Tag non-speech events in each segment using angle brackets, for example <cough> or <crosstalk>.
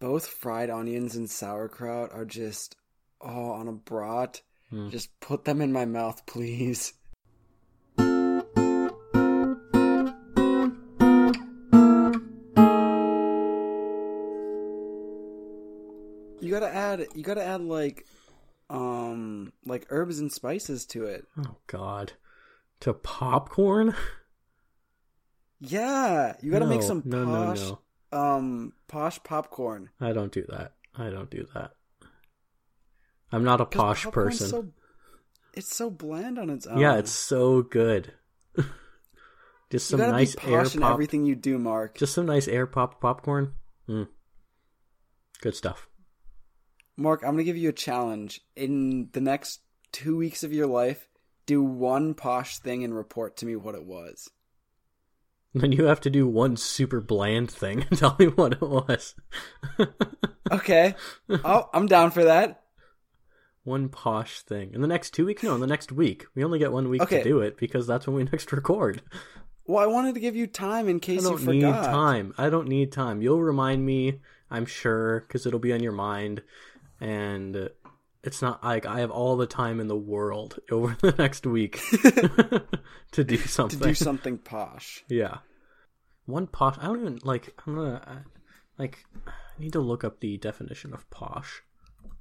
both fried onions and sauerkraut are just oh on a brat. Mm. Just put them in my mouth, please. You gotta add you gotta add like um like herbs and spices to it. Oh God, to popcorn? Yeah. You gotta make some no, posh no, um posh popcorn. I don't do that. I don't do that. I'm not a posh person. So, it's so bland on its own. Yeah, it's so good. <laughs> Just some nice air posh in everything you do, Mark. Just some nice air pop popcorn. Mm. Good stuff. Mark, I'm gonna give you a challenge. In the next two weeks of your life, do one posh thing and report to me what it was. <laughs> Then you have to do one super bland thing and tell me what it was. <laughs> Okay. oh, I'm down for that. one posh thing. In the next two weeks? No, in the next week. We only get one week Okay. to do it because that's when we <laughs> next record. Well, I wanted to give you time in case you don't need time. I don't need time. You'll remind me, I'm sure, because it'll be on your mind. And it's not like I have all the time in the world <laughs> over the next week <laughs> <laughs> to do something. To do something posh. Yeah. One posh. I don't even like. I'm gonna I, like. I need to look up the definition of posh.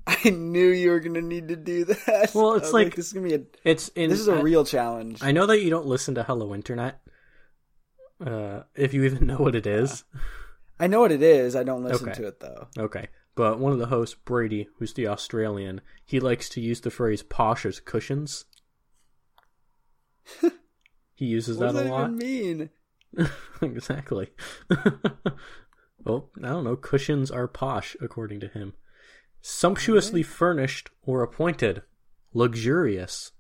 I knew you were gonna need to do that. Well, it's was like- this is gonna be a It's in. this is a I- real challenge. I know that you don't listen to Hello Internet. Uh, if you even know what it is. I know what it is. I don't listen Okay. to it though. Okay. But one of the hosts, Brady, who's the Australian, he likes to use the phrase posh as cushions. <laughs> he uses What that does a that lot. even mean? <laughs> exactly. <laughs> well, I don't know. Cushions are posh, according to him. Sumptuously furnished or appointed. Luxurious.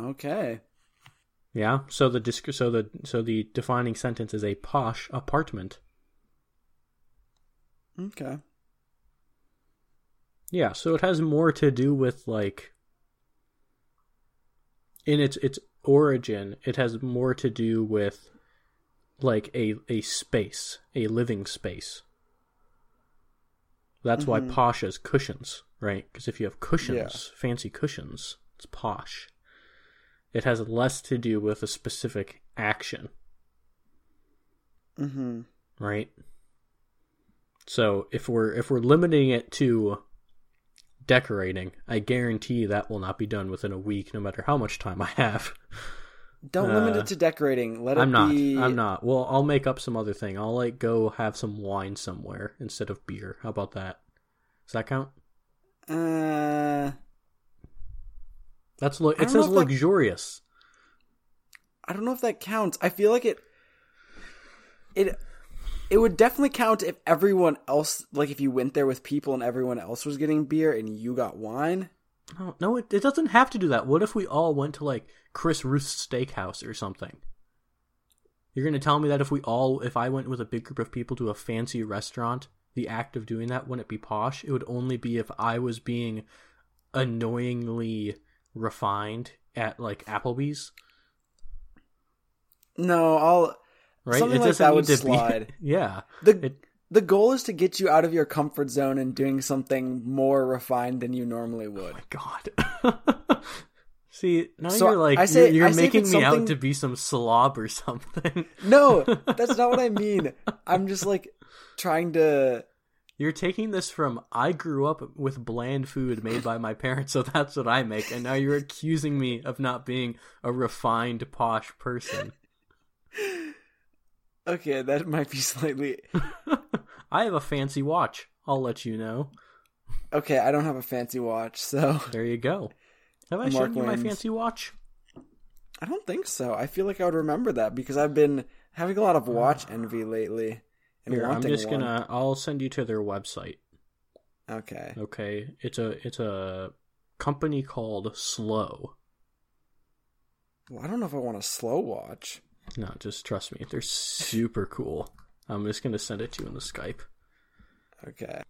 Okay. Yeah. So the disc- so the so the defining sentence is a posh apartment. Okay. Yeah. So it has more to do with like in its its origin, it has more to do with like a a space, a living space. That's why Mhm. posh is cushions, right? Because if you have cushions, Yeah. fancy cushions, it's posh. It has less to do with a specific action, Mm-hmm. right? So if we're if we're limiting it to decorating, I guarantee that will not be done within a week, no matter how much time I have. Don't limit Uh, it to decorating. Let it I'm not. be. I'm not. Well, I'll make up some other thing. I'll like go have some wine somewhere instead of beer. How about that? Does that count? Uh, That's look. It says if that- luxurious. I don't know if that counts. I feel like it. It. It would definitely count if everyone else, like if you went there with people and everyone else was getting beer and you got wine. No, no, it, it doesn't have to do that. What if we all went to like Chris Ruth's Steakhouse or something? You're gonna tell me that if we all, if I went with a big group of people to a fancy restaurant, the act of doing that wouldn't be posh. It would only be if I was being annoyingly refined at like Applebee's, No, I'll. Right? Something it like that would slide. be. <laughs> Yeah, The it, the goal is to get you out of your comfort zone and doing something more refined than you normally would. Oh my God. <laughs> See, now So you're like say- you're, you're making me out to be some slob or something. <laughs> No, that's not what I mean. I'm just like trying to. You're taking this from I grew up with bland food made by my parents, so that's what I make, and now you're accusing me of not being a refined posh person. Okay, that <laughs> might be slightly. <laughs> I have a fancy watch. I'll let you know. Okay, I don't have a fancy watch, so <laughs> There you go. Have I Mark shown you my fancy watch? I don't think so. I feel like I would remember that because I've been having a lot of watch ah. envy lately and Here, I'm just one. gonna. I'll send you to their website. Okay. Okay, it's a it's a company called Slow. Well, I don't know if I want a slow watch. No, just trust me. They're super cool. I'm just gonna send it to you in the Skype. Okay.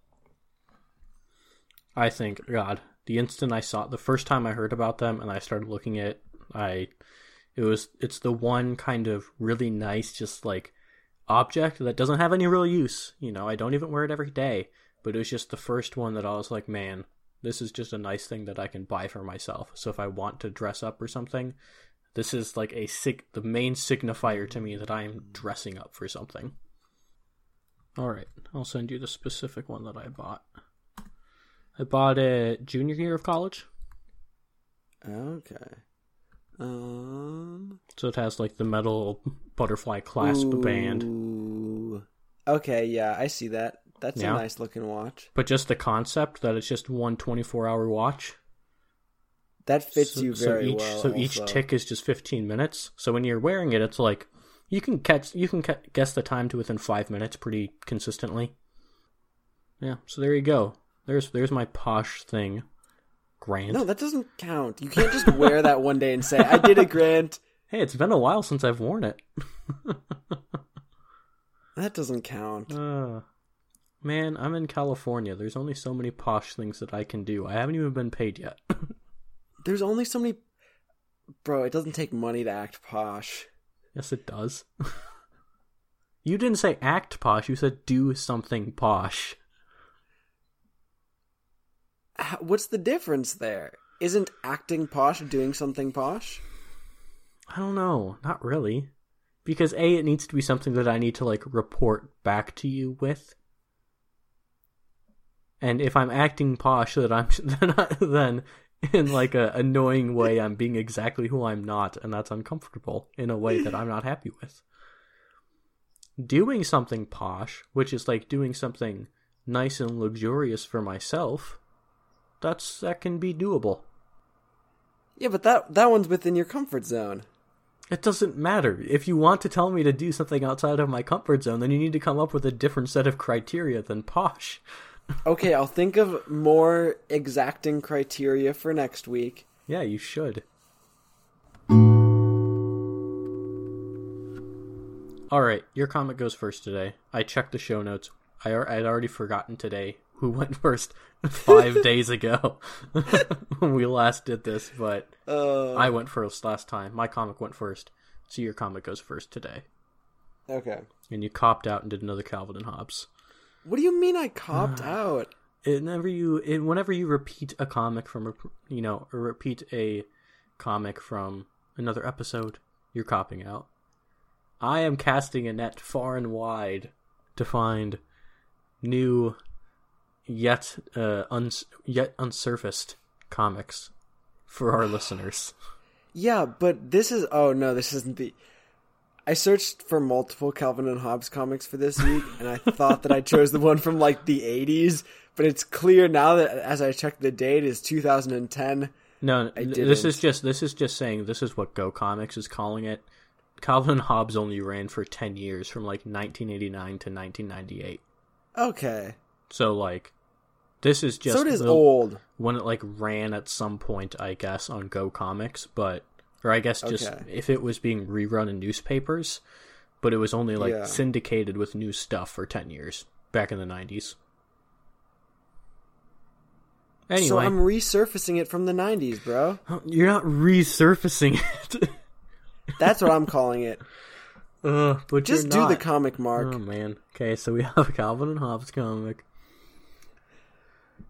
I think God, the instant I saw the first time I heard about them and I started looking at I it was it's the one kind of really nice just like object that doesn't have any real use. You know, I don't even wear it every day, but it was just the first one that I was like, man, this is just a nice thing that I can buy for myself. So if I want to dress up or something, this is like a sig- the main signifier to me that I am dressing up for something. All right, I'll send you the specific one that I bought. I bought it junior year of college. Okay. Um. So it has like the metal butterfly clasp band, ooh. Okay, yeah, I see that. That's Yeah. a nice looking watch. but just the concept that it's just one 24 hour watch. That fits so, you so very each, well. So each also. tick is just 15 minutes. So when you're wearing it, it's like you can catch you can ca- guess the time to within five minutes pretty consistently. Yeah. So there you go. There's there's my posh thing. Grant. No, that doesn't count. You can't just wear that one day and say, "I did it, Grant." <laughs> Hey, it's been a while since I've worn it. <laughs> That doesn't count. Uh, man, I'm in California. There's only so many posh things that I can do. I haven't even been paid yet. <laughs> There's only so many. Bro, it doesn't take money to act posh. yes, it does. <laughs> you didn't say act posh. You said do something posh. What's the difference there? Isn't acting posh doing something posh? I don't know. Not really. Because A, it needs to be something that I need to, like, report back to you with. And if I'm acting posh, that I'm <laughs> then, I, then <laughs> in like a annoying way, I'm being exactly who I'm not, and that's uncomfortable in a way that I'm not happy with. Doing something posh, which is like doing something nice and luxurious for myself, that's that can be doable. Yeah, but that that one's within your comfort zone. It doesn't matter. If you want to tell me to do something outside of my comfort zone, then you need to come up with a different set of criteria than posh. Okay, I'll think of more exacting criteria for next week. Yeah, you should. All right, your comic goes first today. I checked the show notes. I had already forgotten today who went <laughs> first five <laughs> days ago <laughs> when we last did this, but Uh, I went first last time. My comic went first, so your comic goes first today. okay. And you copped out and did another Calvin and Hobbes. What do you mean I copped out? whenever you it, whenever you repeat a comic from a you know or repeat a comic from another episode you're copping out. I am casting a net far and wide to find new yet uh uns- yet unsurfaced comics for our <laughs> listeners. Yeah, but this is oh no, this isn't the I searched for multiple Calvin and Hobbes comics for this week and I thought that I chose the one from like the 80s, but it's clear now that as I checked the date is 2010. no this is just this is just saying this is what go comics is calling it calvin and hobbes only ran for 10 years from like 1989 to 1998 Okay. So like, this is just so it is the- old. when it like ran at some point, I guess, on Go Comics, but or I guess just Okay. if it was being rerun in newspapers, but it was only like Yeah. syndicated with new stuff for ten years back in the nineties. Anyway, So I'm resurfacing it from the 90s, bro. you're not resurfacing <laughs> it. That's what I'm calling it. Ugh, <laughs> uh, but Just do the comic mark. Oh man. Okay, so we <laughs> have a Calvin and Hobbes comic.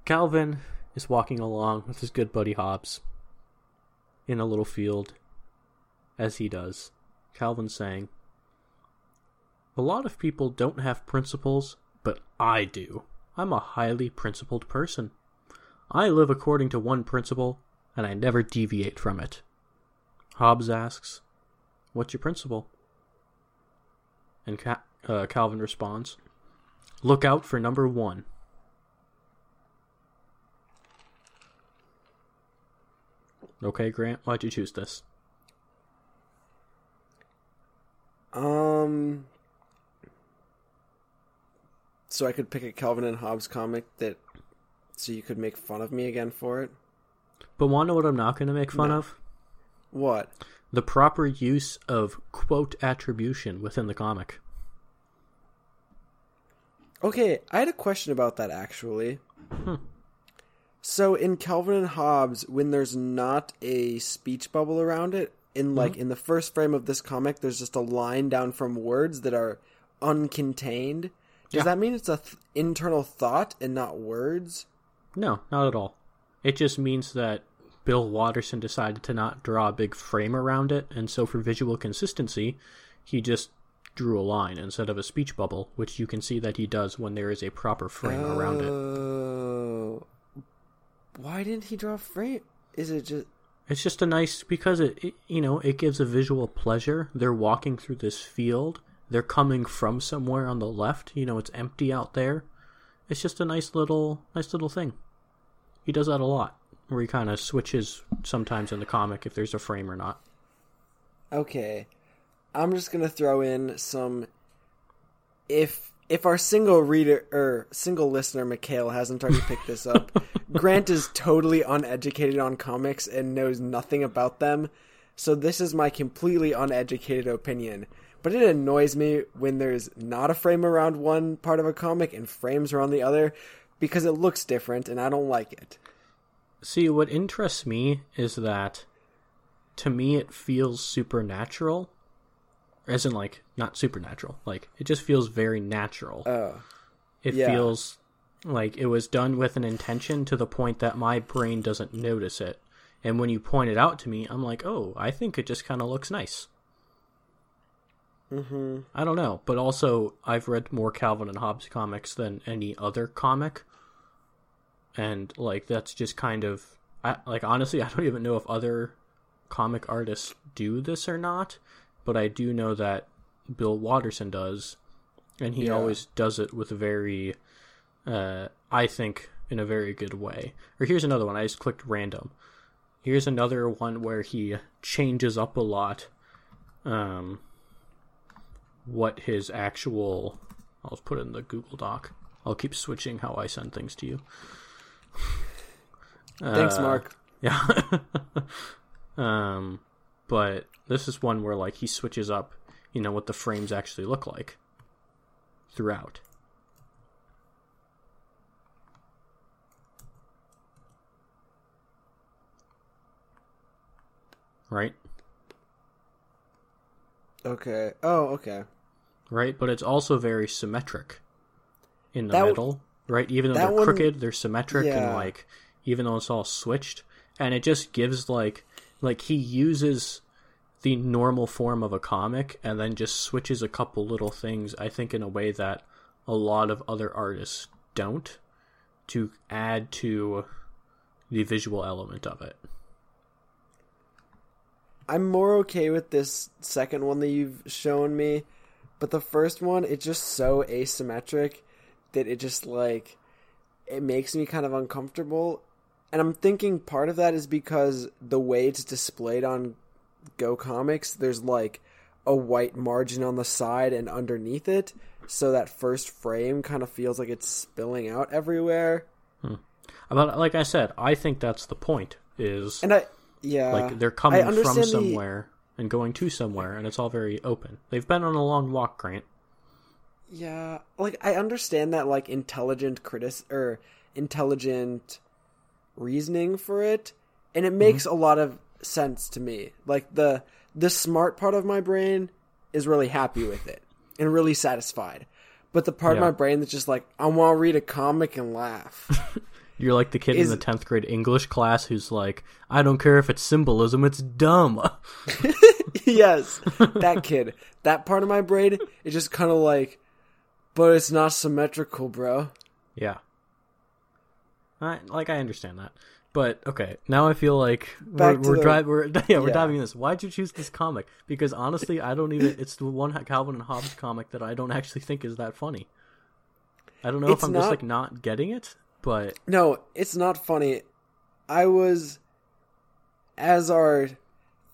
Calvin is walking along with his good buddy Hobbes in a little field, as he does. Calvin saying, A lot of people don't have principles, but I do. I'm a highly principled person. I live according to one principle, and I never deviate from it. Hobbes asks, What's your principle? And Ca- uh, Calvin responds, Look out for number one. Okay, Grant, why'd you choose this? Um so I could pick a Calvin and Hobbes comic that so you could make fun of me again for it? But want to know what I'm not going to make fun No. of? What? The proper use of quote attribution within the comic. Okay, I had a question about that actually. So in Calvin and Hobbes, when there's not a speech bubble around it, in mm-hmm. like in the first frame of this comic, there's just a line down from words that are uncontained. Does Yeah. that mean it's a th- internal thought and not words? No, not at all. It just means that Bill Watterson decided to not draw a big frame around it, and so for visual consistency, he just drew a line instead of a speech bubble, which you can see that he does when there is a proper frame around it. Oh. Why didn't he draw a frame? Is it just It's just a nice because it, it you know it gives a visual pleasure. They're walking through this field. They're coming from somewhere on the left. You know it's empty out there. It's just a nice little nice little thing. He does that a lot, where he kind of switches sometimes in the comic if there's a frame or not. okay? I'm just gonna throw in some. If if our single reader or single listener Mikhail hasn't already picked this up, <laughs> Grant is totally uneducated on comics and knows nothing about them. So this is my completely uneducated opinion. But it annoys me when there's not a frame around one part of a comic and frames around the other because it looks different and I don't like it. See, what interests me is that to me it feels supernatural. As in, like, not supernatural. Like, it just feels very natural. Oh. it yeah. feels like it was done with an intention to the point that my brain doesn't notice it. And when you point it out to me, I'm like, oh, I think it just kind of looks nice. Mm-hmm. I don't know. But also, I've read more Calvin and Hobbes comics than any other comic. And, like, that's just kind of. I, like, honestly, <laughs> I don't even know if other comic artists do this or not. But I do know that Bill Watterson does. And he Yeah. always does it with a very. Uh, I think, in a very good way. Or here's another one. I just clicked random. Here's another one where he changes up a lot. Um, what his actual I'll put it in the Google Doc. I'll keep switching how I send things to you. Thanks, Uh, Mark. Yeah. <laughs> um but this is one where like he switches up, you know, what the frames actually look like throughout. Right? Okay. Oh, okay. right? But it's also very symmetric in the That w- middle, right? Even though they're one- crooked, they're symmetric, Yeah. and like even though it's all switched, and it just gives like like he uses the normal form of a comic and then just switches a couple little things. I think in a way that a lot of other artists don't to add to the visual element of it. I'm more okay with this second one that you've shown me, but the first one it's just so asymmetric that it just like it makes me kind of uncomfortable. And I'm thinking part of that is because the way it's displayed on Go Comics, there's like a white margin on the side and underneath it, so that first frame kind of feels like it's spilling out everywhere. Hmm. But like I said, I think that's the point. Is And I yeah, like they're coming from understand the- somewhere and going to somewhere and it's all very open they've been on a long walk grant Yeah, like I understand that like intelligent critic or intelligent reasoning for it, and it makes mm-hmm. a lot of sense to me. Like the the smart part of my brain is really happy with it and really satisfied. But the part Yeah. of my brain that's just like I want to read a comic and laugh. <laughs> you're like the kid Is- in the 10th grade english class who's like i don't care if it's symbolism it's dumb <laughs> <laughs> yes, that kid. That part of my brain is just kind of like, but it's not symmetrical, bro. yeah I, like i understand that. But okay now i feel like we're Back to we're, the- dri- we're <laughs> yeah we're diving in this. Why'd you choose this comic? Because honestly i don't even it's the one calvin and hobbes comic that i don't actually think is that funny. I don't know It's if i'm just like not getting it but No, it's not funny. I was, as our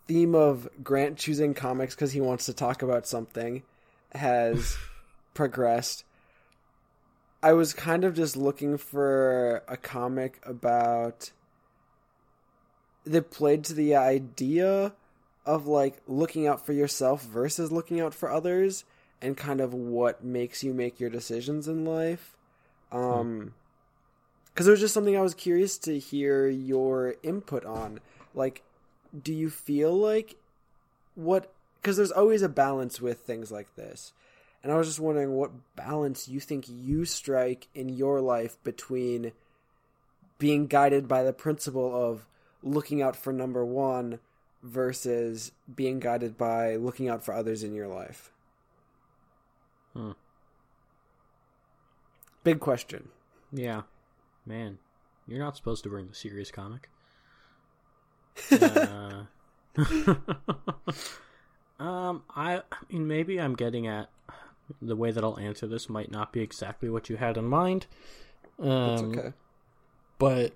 theme of Grant choosing comics because he wants to talk about something has <laughs> progressed. I was kind of just looking for a comic about that played to the idea of like looking out for yourself versus looking out for others and kind of what makes you make your decisions in life. Um because it was just something I was curious to hear your input on. Like, do you feel like what? Because there's always a balance with things like this, And I was just wondering what balance you think you strike in your life between being guided by the principle of looking out for number one versus being guided by looking out for others in your life. Hmm. Big question. Yeah, man, you're not supposed to bring the serious comic. <laughs> uh, <laughs> um, I, I mean, maybe I'm getting at the way that I'll answer this might not be exactly what you had in mind. Um, That's okay. But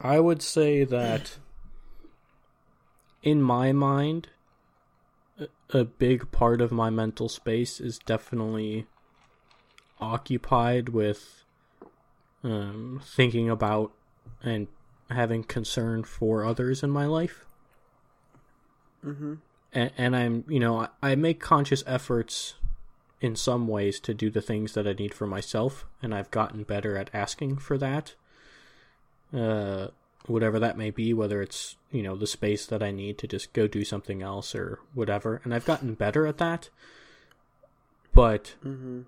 I would say that in my mind, a- big part of my mental space is definitely occupied with um, thinking about and having concern for others in my life. Mm-hmm. And, and I'm, you know, I, I make conscious efforts in some ways to do the things that I need for myself, and I've gotten better at asking for that. Uh, whatever that may be, whether it's, you know, the space that I need to just go do something else or whatever. And I've gotten better at that. But Mm-hmm.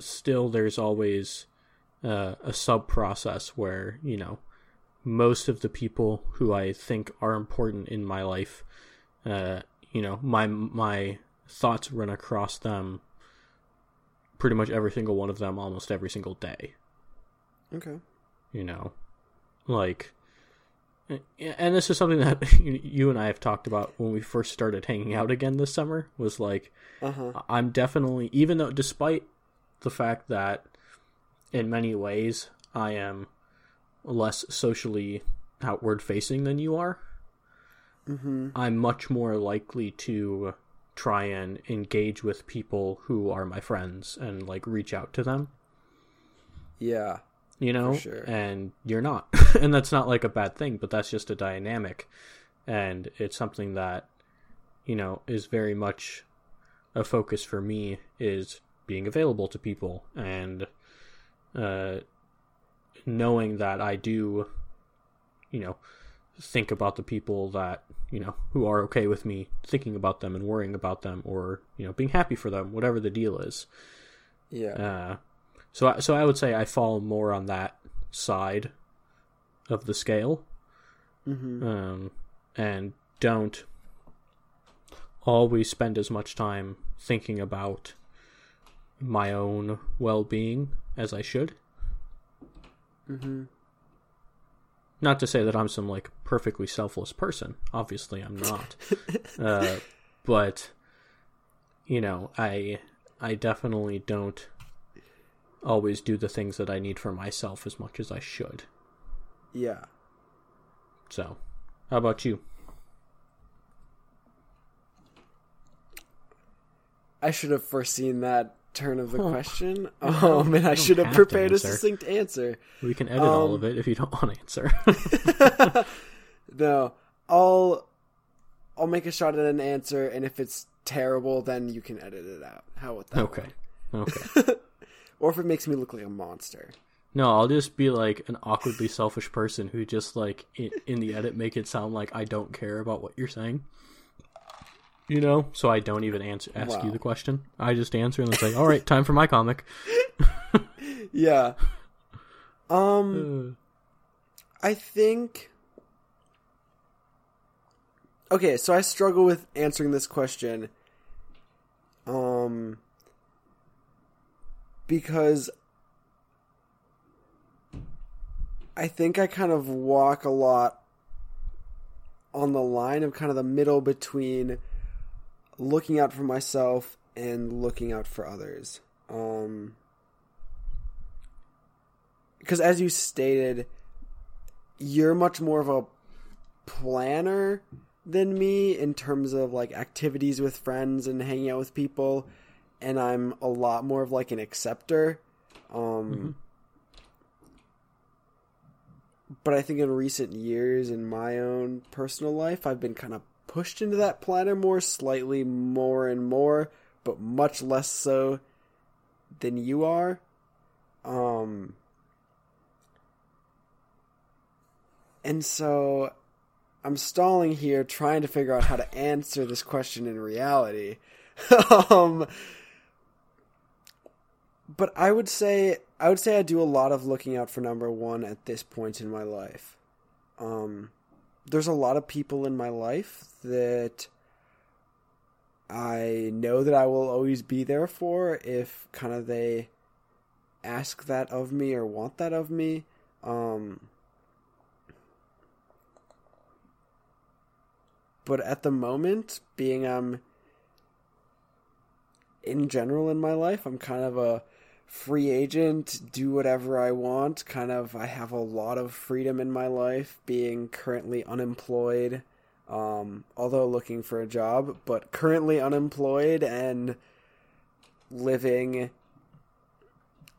still, there's always uh, a sub process where, you know, most of the people who I think are important in my life, uh, you know, my my thoughts run across them pretty much every single one of them almost every single day Okay. you know like and this is something that <laughs> you and I have talked about when we first started hanging out again this summer was like Uh huh. I'm definitely even though despite the fact that in many ways I am less socially outward facing than you are Mm-hmm. I'm much more likely to try and engage with people who are my friends and like reach out to them Yeah. you know sure. and you're not <laughs> and that's not like a bad thing but that's just a dynamic and it's something that you know is very much a focus for me is being available to people and uh knowing that I do you know think about the people that you know who are okay with me thinking about them and worrying about them or you know being happy for them whatever the deal is Yeah. uh, so I- so I would say I fall more on that side of the scale, mm-hmm. um, and don't always spend as much time thinking about my own well-being as I should. Mm-hmm. Not to say that I'm some like perfectly selfless person. Obviously, I'm not. <laughs> uh, but you know, I I definitely don't always do the things that I need for myself as much as I should. Yeah. So, how about you? I should have foreseen that turn of the Huh. question. <laughs> Um, and I should have have prepared a succinct answer. We can edit all Um, of it if you don't want to answer. <laughs> <laughs> No, I'll I'll make a shot at an answer, and if it's terrible, then you can edit it out. How about that? okay. Okay. Or if it makes me look like a monster. No, I'll just be like an awkwardly selfish person who just like in, in the edit make it sound like I don't care about what you're saying. You know, so I don't even answer ask you the question. I just answer and it's like, "All right, time for my comic." <laughs> Yeah. Um, Uh, I think. Okay, so I struggle with answering this question. Um, because I think I kind of walk a lot on the line of kind of the middle between looking out for myself and looking out for others. Um, because as you stated, you're much more of a planner than me in terms of like activities with friends and hanging out with people and I'm a lot more of like an acceptor um but I think in recent years in my own personal life I've been kind of pushed into that planner more slightly more and more but much less so than you are um and so I'm stalling here trying to figure out how to answer this question in reality. <laughs> um, but I would say I would say I do a lot of looking out for number one at this point in my life. Um, there's a lot of people in my life that I know that I will always be there for if kind of they ask that of me or want that of me. Um, but at the moment, being um in general in my life, I'm kind of a free agent, do whatever I want. Kind of, I have a lot of freedom in my life, being currently unemployed, um, although looking for a job, but currently unemployed and living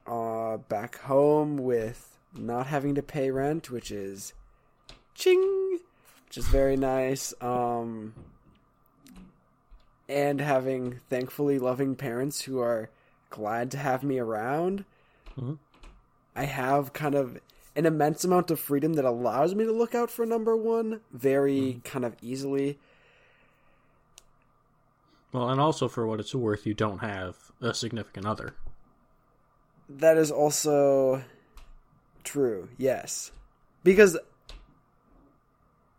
uh, back home with not having to pay rent, which is ching, which is very nice. Um, and having thankfully loving parents who are glad to have me around. Mhm. I have kind of an immense amount of freedom that allows me to look out for number one very kind of easily. Well, and also for what it's worth, you don't have a significant other. That is also true, yes. Because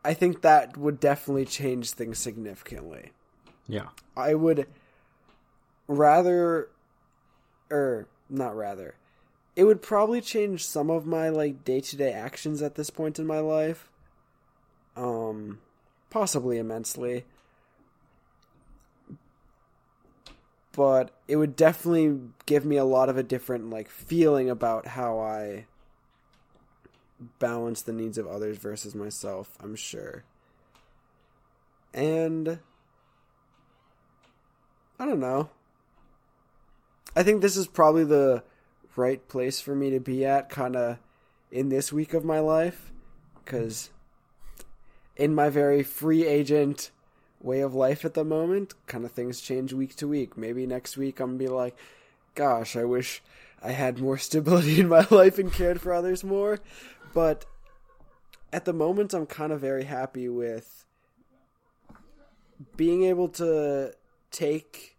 I think that would definitely change things significantly. Yeah. I would rather or not rather. It would probably change some of my like day-to-day actions at this point in my life. Um possibly immensely. But it would definitely give me a lot of a different like feeling about how I balance the needs of others versus myself, I'm sure. And I don't know. I think this is probably the right place for me to be at, kind of in this week of my life, because in my very free agent way of life at the moment, kind of things change week to week. Maybe next week I'm gonna be like, gosh, I wish I had more <laughs> stability in my life and cared for others more. But at the moment, I'm kind of very happy with being able to take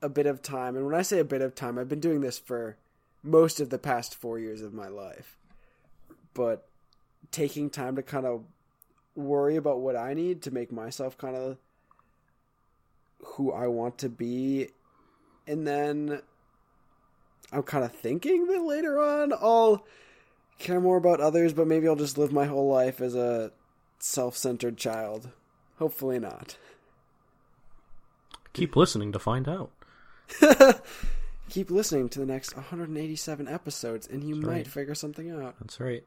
a bit of time. And when I say a bit of time, I've been doing this for most of the past four years of my life. But taking time to kind of worry about what I need to make myself kind of who I want to be. And then I'm kind of thinking that later on I'll care more about others, but maybe I'll just live my whole life as a self centered child. Hopefully not. Keep listening to find out. <laughs> Keep listening to the next 187 episodes, and you might right. figure something out. That's right.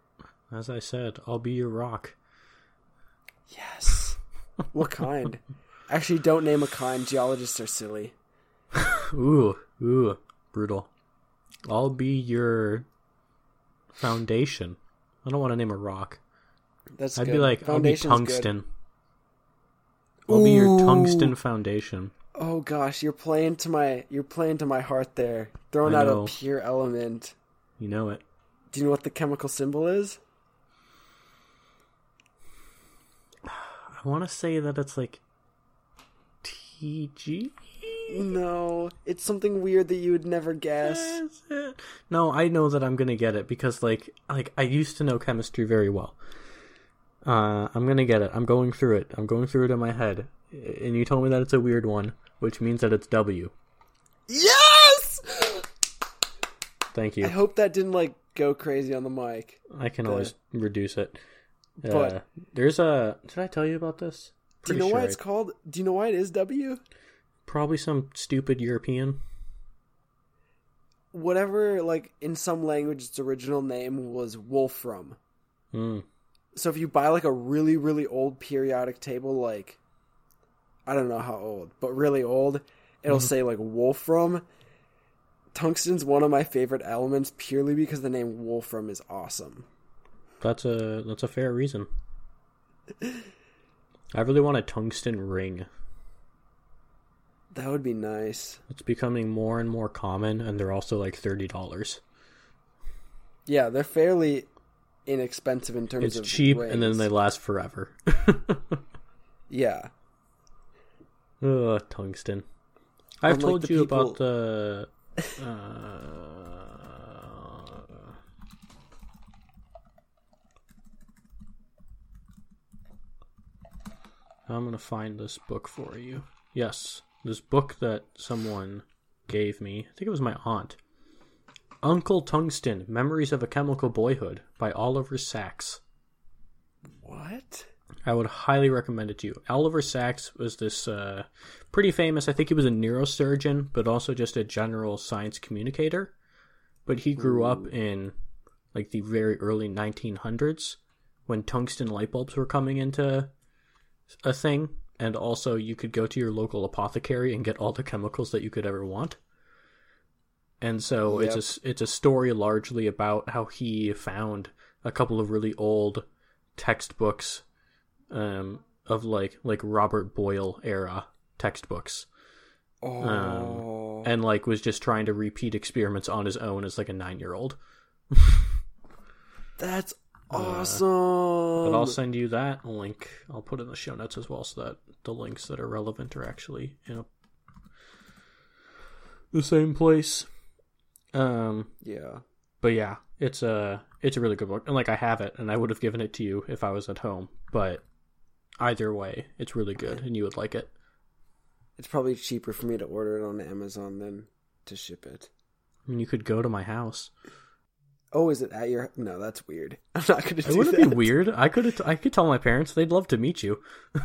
As I said, I'll be your rock. Yes. what kind? <laughs> Actually, don't name a kind. Geologists are silly. <laughs> Ooh, ooh, brutal. I'll be your foundation. I don't want to name a rock. That's I'd good. be like, I'll be Foundation's good. tungsten. I'll be your tungsten foundation. Oh gosh, you're playing to my you're playing to my heart there. Throwing out a pure element. You know it. Do you know what the chemical symbol is? <sighs> I want to say that it's like TG. No, it's something weird that you would never guess. Is it? No, I know that I'm gonna get it because like like I used to know chemistry very well. Uh, I'm gonna get it. I'm going through it. I'm going through it in my head. And you told me that it's a weird one, which means that it's W. Yes! Thank you. I hope that didn't like go crazy on the mic. I can always reduce it. Uh, But- there's a. Did I tell you about this? Do you Pretty know why it's I- called? Do you know why it is W? Probably some stupid European. Whatever, like in some language, its original name was Wolfram. Hmm. So if you buy like a really really old periodic table, like I don't know how old, but really old, it'll mm-hmm. say like Wolfram. Tungsten's one of my favorite elements purely because the name Wolfram is awesome. That's a that's a fair reason. I really want a tungsten ring. That would be nice. It's becoming more and more common, and they're also like thirty dollars. Yeah, they're fairly inexpensive in terms It's of cheap, and then they last forever. <laughs> yeah. Oh, tungsten. I've Unlike told you people... about the. Uh, I'm gonna find this book for you. Yes, this book that someone gave me. I think it was my aunt. Uncle Tungsten: Memories of a Chemical Boyhood by Oliver Sacks. What? I would highly recommend it to you. Oliver Sacks was this uh, pretty famous. I think he was a neurosurgeon, but also just a general science communicator. But he grew up in like the very early 1900s when tungsten light bulbs were coming into a thing, and also you could go to your local apothecary and get all the chemicals that you could ever want. And so Yep. it's a it's a story largely about how he found a couple of really old textbooks um, of like like Robert Boyle era textbooks, Oh. and like was just trying to repeat experiments on his own as like a nine year old. That's awesome. uh, But I'll send you that link. I'll put it in the show notes as well, so that the links that are relevant are actually in a, the same place. Um, yeah. but yeah, it's a it's a really good book, and like I have it, and I would have given it to you if I was at home. But either way, it's really good, and you would like it. It's probably cheaper for me to order it on Amazon than to ship it. I mean, you could go to my house. Oh, is it at your? No, that's weird. <laughs> I'm not going to It wouldn't that. be weird. I could I could tell my parents they'd love to meet you.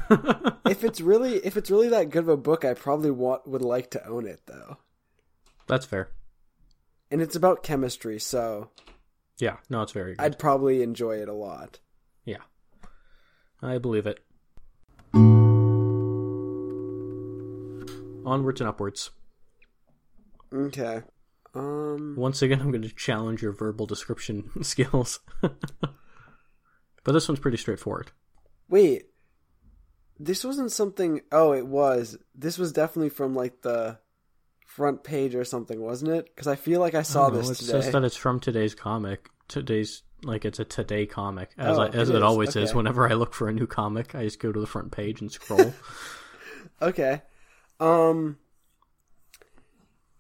<laughs> If it's really if it's really that good of a book, I probably want would like to own it though. That's fair. And it's about chemistry, so Yeah, no, it's very good. I'd probably enjoy it a lot. Yeah, I believe it. Onwards and upwards. Okay. Um. Once again, I'm going to challenge your verbal description <laughs> skills. <laughs> but this one's pretty straightforward. Wait. This wasn't something. Oh, it was. This was definitely from like the front page or something, wasn't it? Because I feel like I saw I know, this it today. says that it's from today's comic. Today's like it's a today comic, as Oh, I, as it it, always is. Whenever I look for a new comic, I just go to the front page and scroll. <laughs> Okay. Um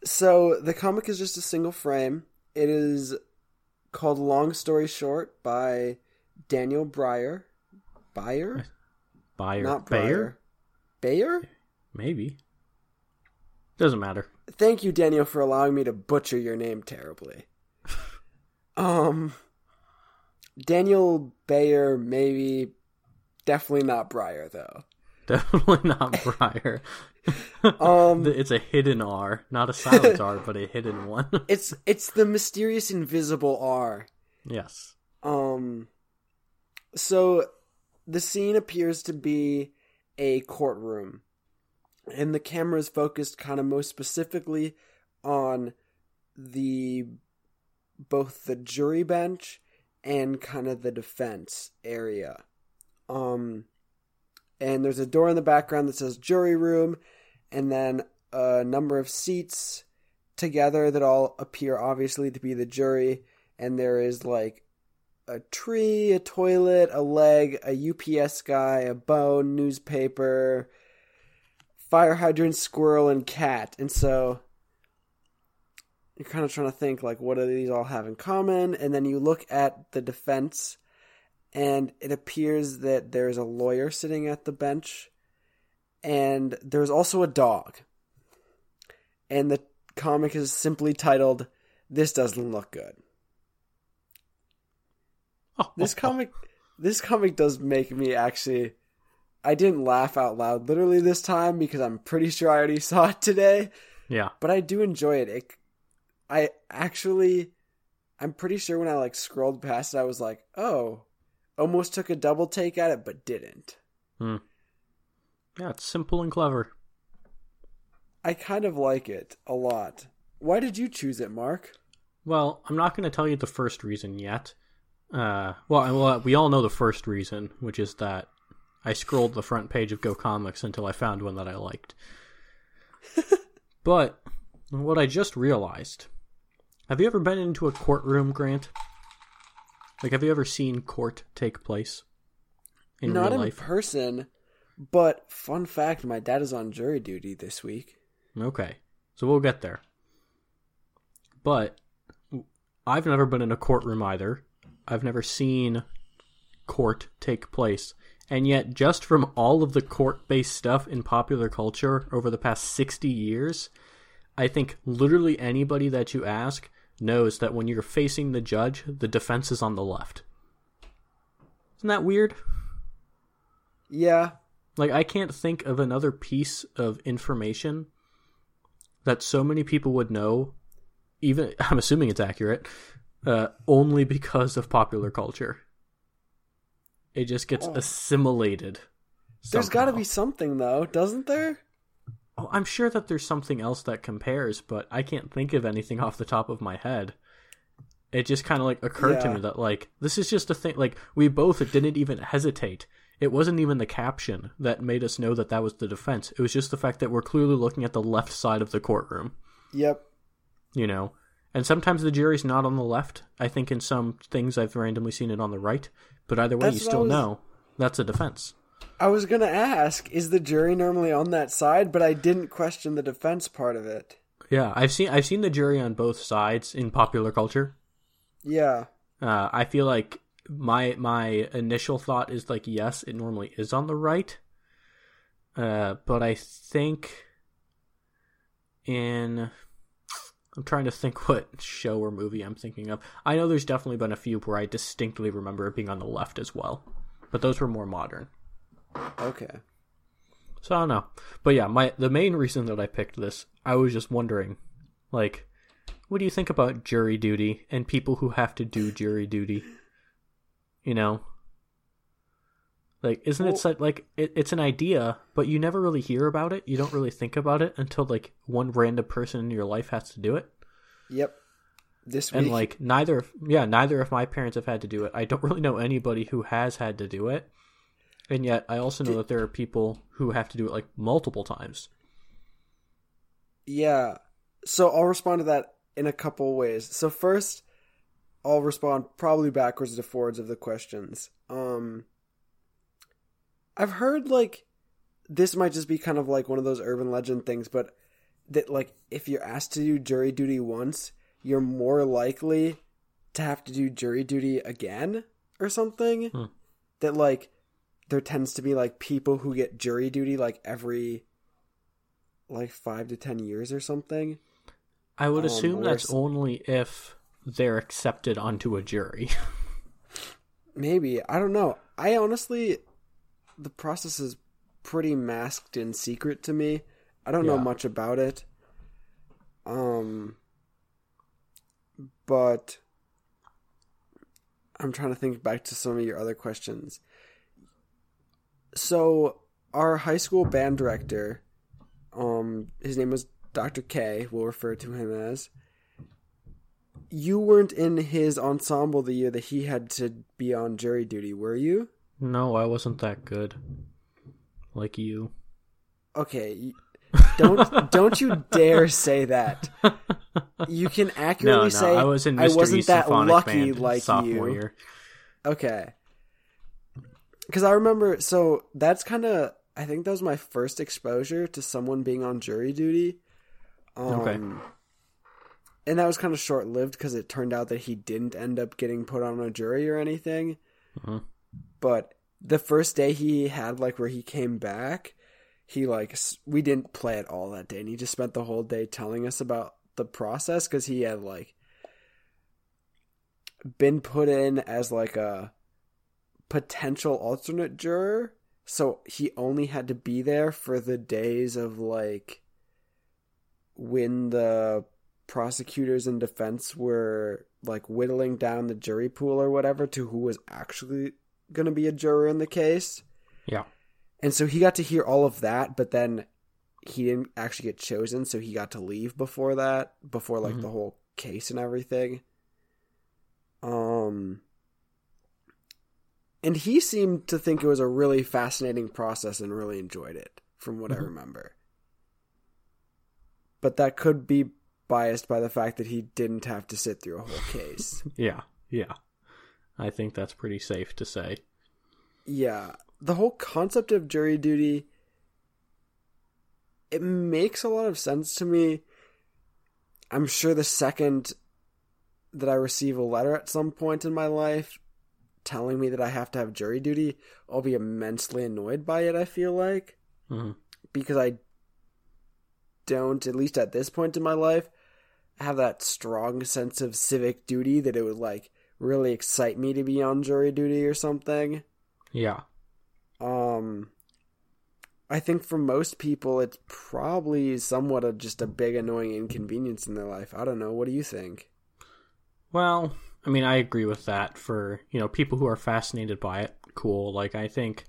so the comic is just a single frame. It is called Long Story Short by Daniel Breyer. Breyer? Beyer, Not Beyer, Breyer? Beyer? maybe. Doesn't matter. Thank you Daniel for allowing me to butcher your name terribly. <laughs> um Daniel Beyer maybe definitely not Breyer though. Definitely <laughs> not Briar. Um <laughs> it's a hidden R, not a silent R, but a hidden one. <laughs> it's it's the mysterious invisible R. yes. Um, so the scene appears to be a courtroom, and the camera is focused kind of most specifically on the both the jury bench and kind of the defense area. Um, and there's a door in the background that says jury room, and then a number of seats together that all appear obviously to be the jury, and there is like a tree, a toilet, a leg, a UPS guy, a bone, newspaper, fire hydrant, squirrel, and cat. And so you're kind of trying to think like what do these all have in common? And then you look at the defense and it appears that there's a lawyer sitting at the bench and there's also a dog. And the comic is simply titled This Doesn't Look Good. Oh, This comic this comic does make me actually I didn't laugh out loud literally this time because I'm pretty sure I already <laughs> saw it today, yeah. but I do enjoy it. it I actually I'm pretty sure when I like scrolled past it I was like, "Oh, almost took a double take at it but didn't." Yeah, it's simple and clever. I kind of like it a lot. Why did you choose it, Mark? Well, I'm not going to tell you the first reason yet. Uh, well, we all know the first reason, which is that I scrolled the front page of Go Comics until I found one that I liked. <laughs> but what I just realized: Have you ever been into a courtroom, Grant? Like, have you ever seen court take place in Not real in life? person, but fun fact, my dad is on jury duty this week. Okay, so we'll get there. But I've never been in a courtroom either. I've never seen court take place, And yet, just from all of the court based stuff in popular culture over the past 60 years, I think literally anybody that you ask knows that when you're facing the judge, the defense is on the left. Isn't that weird? Yeah. Like, I can't think of another piece of information that so many people would know, even, <laughs> I'm assuming it's accurate, uh, only because of popular culture. It just gets Oh. assimilated. There's got to be something though, doesn't there? Oh, I'm sure that there's something else that compares, but I can't think of anything <laughs> off the top of my head. It just kind of like occurred to me that like this is just a thing. Like we both didn't even hesitate. It wasn't even the caption that made us know that that was the defense. It was just the fact that we're clearly looking at the left side of the courtroom. Yep. You know, and sometimes the jury's not on the left. I think in some things I've randomly seen it on the right. But either way, That's you still was- know that's a defense. I was gonna ask, is the jury normally on that side? But I didn't question the defense part of it. Yeah, I've seen I've seen the jury on both sides in popular culture. Yeah. Uh, I feel like my my initial thought is like yes, it normally is on the right. Uh, but I think in I'm trying to think <laughs> what show or movie I'm thinking of. I know there's definitely been a few where I distinctly remember it being on the left as well, but those were more modern. Okay. So I don't know. But yeah, my the main reason that I picked this, I was just wondering, like, what do you think about jury duty and people who have to do jury duty? You know, like, isn't Well- it such, like it, it's an idea, but you never really hear about it. You don't really think about it until like one random person in your life has to do it. Yep. This week. And like neither, yeah, neither of my parents have had to do it. I don't <laughs> really know anybody who has had to do it. And yet, I also know that there are people who have to do it like multiple times. Yeah. So I'll respond to that in a couple ways. So first, I'll respond probably backwards to forwards of the questions. Um I've heard like this might just be kind of like one of those urban legend things, but that like if you're asked to do jury duty once, you're more likely to have to do jury duty again or something. Hmm. That like there tends to be like people who get jury duty like every like five to ten years or something. I would Um, assume that's s- only if they're accepted onto a jury. <laughs> Maybe I don't know. I honestly, the process is pretty masked and secret to me. I don't know much about it. Um, but I'm trying to think back to some of your other questions. So our high school band director, um, his name was Dr. K. We'll refer to him as. You weren't in his ensemble the year that he had to be on jury duty, were you? no, I wasn't that good. Like you. Okay, don't <laughs> don't you dare say that. You can <laughs> accurately no, say I was in I wasn't that lucky Band like you. year. Okay. Because I remember, so that's kind of, I think that was my first exposure to someone being on jury duty. Um, Okay. And that was kind of short lived because it turned out that he didn't end up getting put on a jury or anything. Mhm. But the first day he had, like, where he came back, he, like, we didn't play at all that day. And he just spent the whole day telling us about the process because he had, like, been put in as, like, a potential alternate juror. So he only had to be there for the days of like when the prosecutors and defense were like whittling down the jury pool or whatever to who was actually going to be a juror in the case. Yeah. And so he got to hear all of that, but then he didn't actually get chosen, so he got to leave before that, before like Mhm. the whole case and everything. Um and he seemed to think it was a really fascinating process and really enjoyed it from what I Mhm. remember. But that could be biased by the fact that he didn't have to sit through a whole case. <laughs> Yeah, yeah. I think that's pretty safe to say. Yeah, the whole concept of jury duty it makes a lot of sense to me. I'm sure the second that I receive a letter at some point in my life telling me that I have to have jury duty, I'll be immensely annoyed by it. I feel like hmm because I don't, at least at this point in my life, have that strong sense of civic duty that it would like really excite me to be on jury duty or something. Yeah. Um, I think for most people, it's probably somewhat of just a big annoying inconvenience in their life. I don't know. What do you think? Well, I mean, I agree with that. For you know, people who are fascinated by it, cool. Like, I think,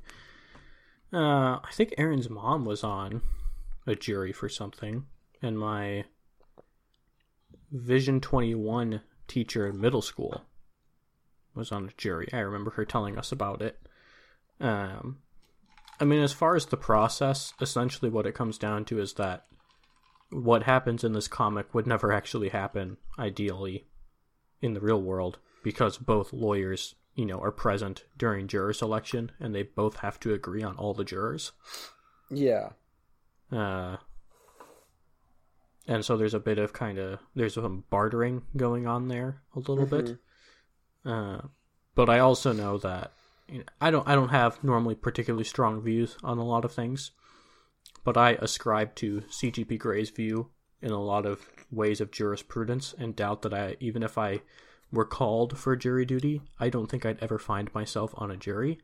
uh, I think Aaron's mom was on a jury for something, and my Vision Twenty One teacher in middle school was on a jury. I remember her telling us about it. Um, I mean, as far as the process, essentially what it comes down to is that what happens in this comic would never actually happen, ideally, in the real world, because both lawyers, you know, are present during juror selection, and they both have to agree on all the jurors. Yeah. Uh, and so there's a bit of kind of there's some bartering going on there a little bit. Uh, but I also know that you know, I don't I don't have normally particularly strong views on a lot of things, but I ascribe to CGP Gray's view in a lot of ways of jurisprudence and doubt that I even if I were called for jury duty, I don't think I'd ever find myself on a jury.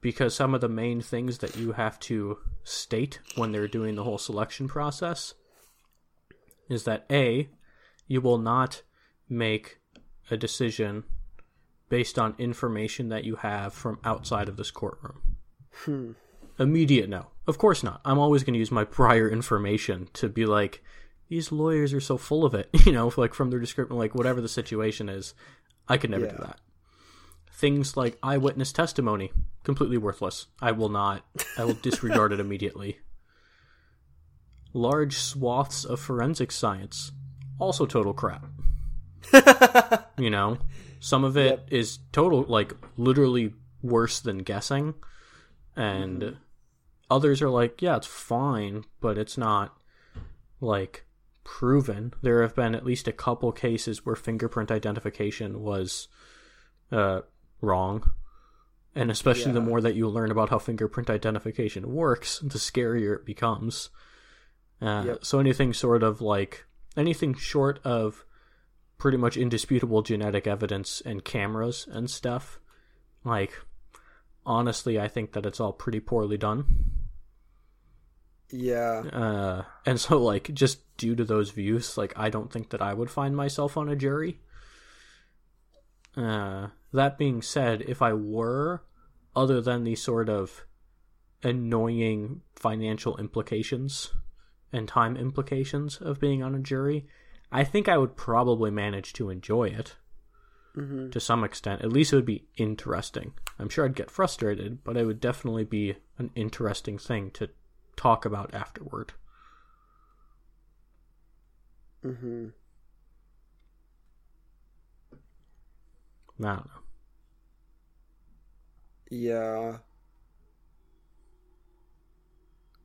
Because some of the main things that you have to state when they're doing the whole selection process is that A, you will not make a decision based on information that you have from outside of this courtroom. Hmm. Immediate no. Of course not. I'm always going to use my prior information to be like, these lawyers are so full of it, <laughs> you know, like from their description, like whatever the situation is. I could never do that. Things like eyewitness testimony, completely worthless. I will not, I will disregard it <laughs> immediately. Large swaths of forensic science, also total crap. <laughs> you know, some of it is Yep. total, like literally worse than guessing, and mm-hmm. others are like, yeah, it's fine, but it's not like proven. There have been at least a couple cases where fingerprint identification was uh, wrong. And especially the more that you learn about how fingerprint identification works, the scarier it becomes. Uh, Yep. So anything sort of like anything short of pretty much indisputable genetic evidence and cameras and stuff, like honestly, I think that it's all pretty poorly done. Yeah. Uh, and so, like, just due to those views, like, I don't think that I would find myself on a jury. Uh, that being said, if I were, other than the sort of annoying financial implications and time implications of being on a jury, I think I would probably manage to enjoy it hmm to some extent. At least it would be interesting. I'm sure I'd get frustrated, but it would definitely be an interesting thing to talk about afterward. hmm I don't know. Yeah.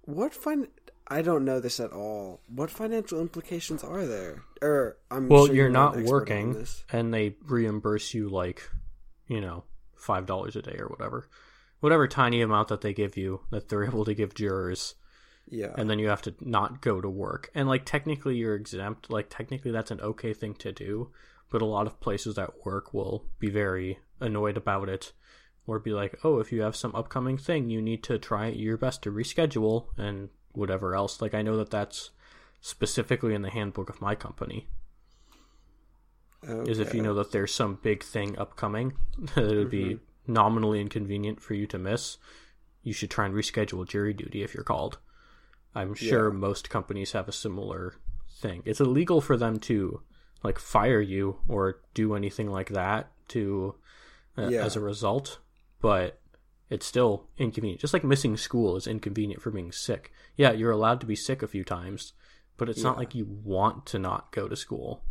What fin? I don't know this at all. What financial implications are there? Or I'm Well, sure you're an not working, and they reimburse you like, you know, five dollars a day or whatever, whatever tiny amount that they give you that they're <laughs> able to give jurors, Yeah. and then you have to not go to work. And like technically you're exempt. Like technically that's an okay thing to do, but a lot of places at work will be very annoyed about it. Or be like, oh, if you have some upcoming thing, you need to try your best to reschedule and whatever else. Like, I know that that's specifically in the handbook of my company. is if you know that there's some big thing upcoming <laughs> that it would be mm-hmm. nominally inconvenient for you to miss, you should try and reschedule jury duty if you're called. I'm sure Yeah. most companies have a similar thing. It's illegal for them to like fire you or do anything like that to uh, Yeah. as a result, but it's still inconvenient. Just like missing school is inconvenient for being sick. Yeah, you're allowed to be sick a few times, but it's not like you want to not go to school.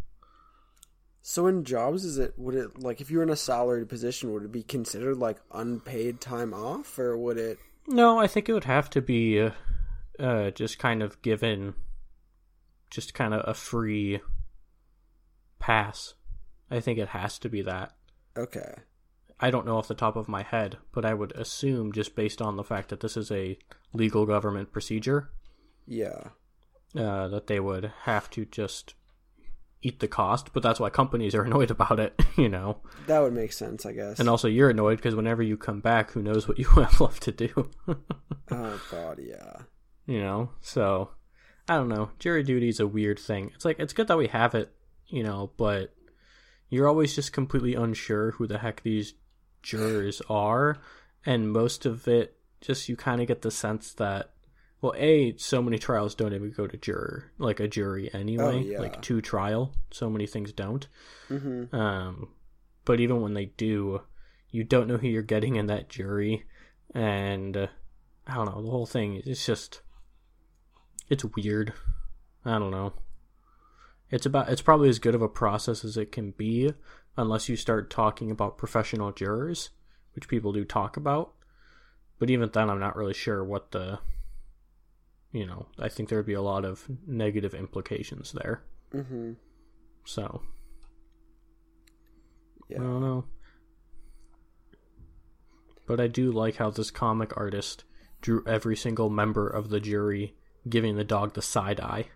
So in jobs, is it would it like if you were in a salaried position, would it be considered like unpaid time off, or would it? No, I think it would have to be uh, uh, just kind of given, just kind of a free pass. I think it has to be that. Okay. I don't know off the top of my head, but I would assume just based on the fact that this is a legal government procedure, Yeah. uh, that they would have to just eat the cost. But that's why companies are <laughs> annoyed about it, <laughs> you know. That would make sense, I guess. And also, you're annoyed because whenever you come back, who knows what you <laughs> have left to do, oh god, yeah. You know. So I don't know. Jury duty is a weird thing. It's like it's good that we have it, you know, but you're always just completely unsure who the heck these jurors are, and most of it just you kind of get the sense that well, a so many trials don't even go to juror like a jury anyway, Oh, yeah. like to trial. So many things don't. Mm-hmm. Um, but even when they do, you don't know who you're getting in that jury, and uh, I don't know. The whole thing is just it's weird. I don't know. It's about it's probably as good of a process as it can be, unless you start talking about professional jurors, which people do talk about. But even then, I'm not really sure what the. You know, I think there would be a lot of negative implications there. Mm-hmm. So Yeah. I don't know. But I do like how this comic artist drew every single member of the jury giving the dog the side eye.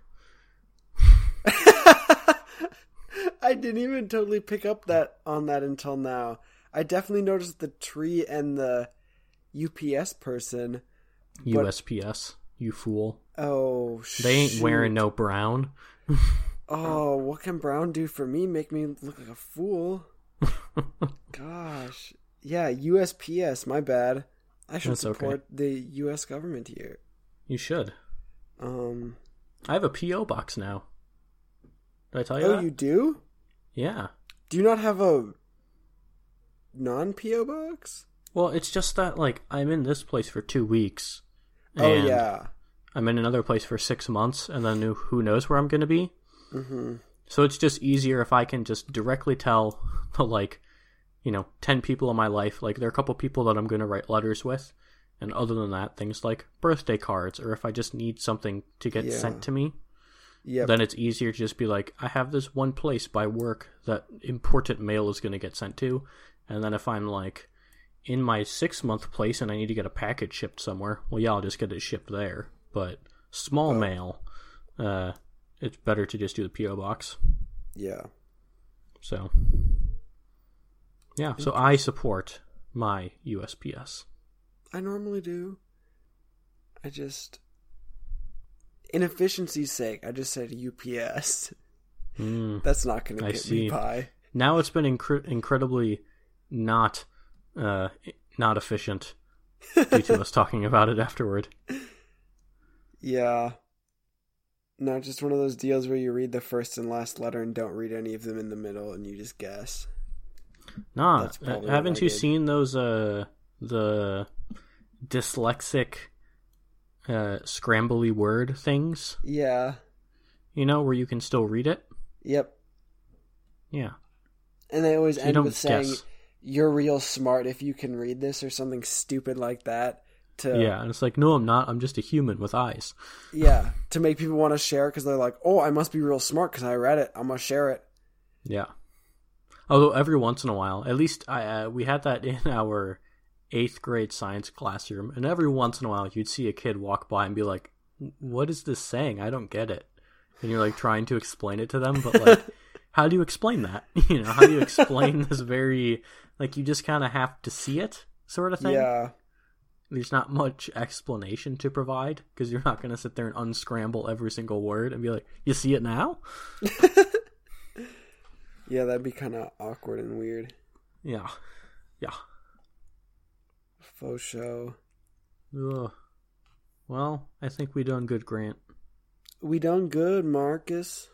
<laughs> I didn't even totally pick up that on that until now. I definitely noticed the tree and the UPS person. But- USPS, you fool. Oh, They ain't wearing no brown. <laughs> Oh, what can Brown do for me? Make me look like a fool? <laughs> Gosh, yeah, USPS. My bad. I should That's okay. support the U.S. government here. You should. Um. I have a PO box now. Did I tell you Oh, that? you do? Yeah. Do you not have a non PO box? Well, it's just that like I'm in this place for two weeks. Oh yeah. I'm in another place for six months, and then who- knows where I'm going to be. Mm-hmm. So it's just easier if I can just directly tell <laughs> the like, you know, ten people in my life. Like there are a couple people that I'm going to write letters with, and other than that, things like birthday cards, or if I just need something to get Yeah. sent to me, Yep. then it's easier to just be like, I have this one place by work that important mail is going to get sent to, and then if I'm like in my six month place and I need to get a package shipped somewhere, well, yeah, I'll just get it shipped there. But small Oh. mail, uh, it's better to just do the PO box. yeah. So, yeah, so I support my USPS. I normally do. I just, in efficiency's sake, I just said UPS. Mm. <laughs> That's not going to get see. me by. Now it's been incre- incredibly not uh, not efficient <laughs> due to us talking about it afterward. Yeah. No, just one of those deals where you read the first and last letter and don't read any of them in the middle, and you just guess. Nah, uh, haven't you did. seen those uh the dyslexic uh scrambly word things? Yeah. You know where you can still read it? Yep. Yeah. And they always So end with saying, guess. "You're real smart if you can read this" or something stupid like that. To Yeah, and it's like, no, I'm not. I'm just a human with eyes. yeah, to make people want to share because they're like, "Oh, I must be real smart because I read it. I'm gonna share it." Yeah. Although every once in a while, at least I uh, we had that <laughs> in our eighth grade science classroom, and every once in a while you'd see a kid walk by and be like, "What is this saying? I don't get it." And you're like trying to explain it to them, but like, <laughs> how do you explain that? <laughs> You know, how do you explain <laughs> this very like you just kind of have to see it sort of thing? Yeah. There's not much explanation to provide because you're not going to sit there and unscramble every single word and be like, "You see it now?" Yeah, that'd be kind of awkward and weird. Yeah, yeah. Faux show. Ugh. Well, I think we done good, Grant. We done good, Marcus.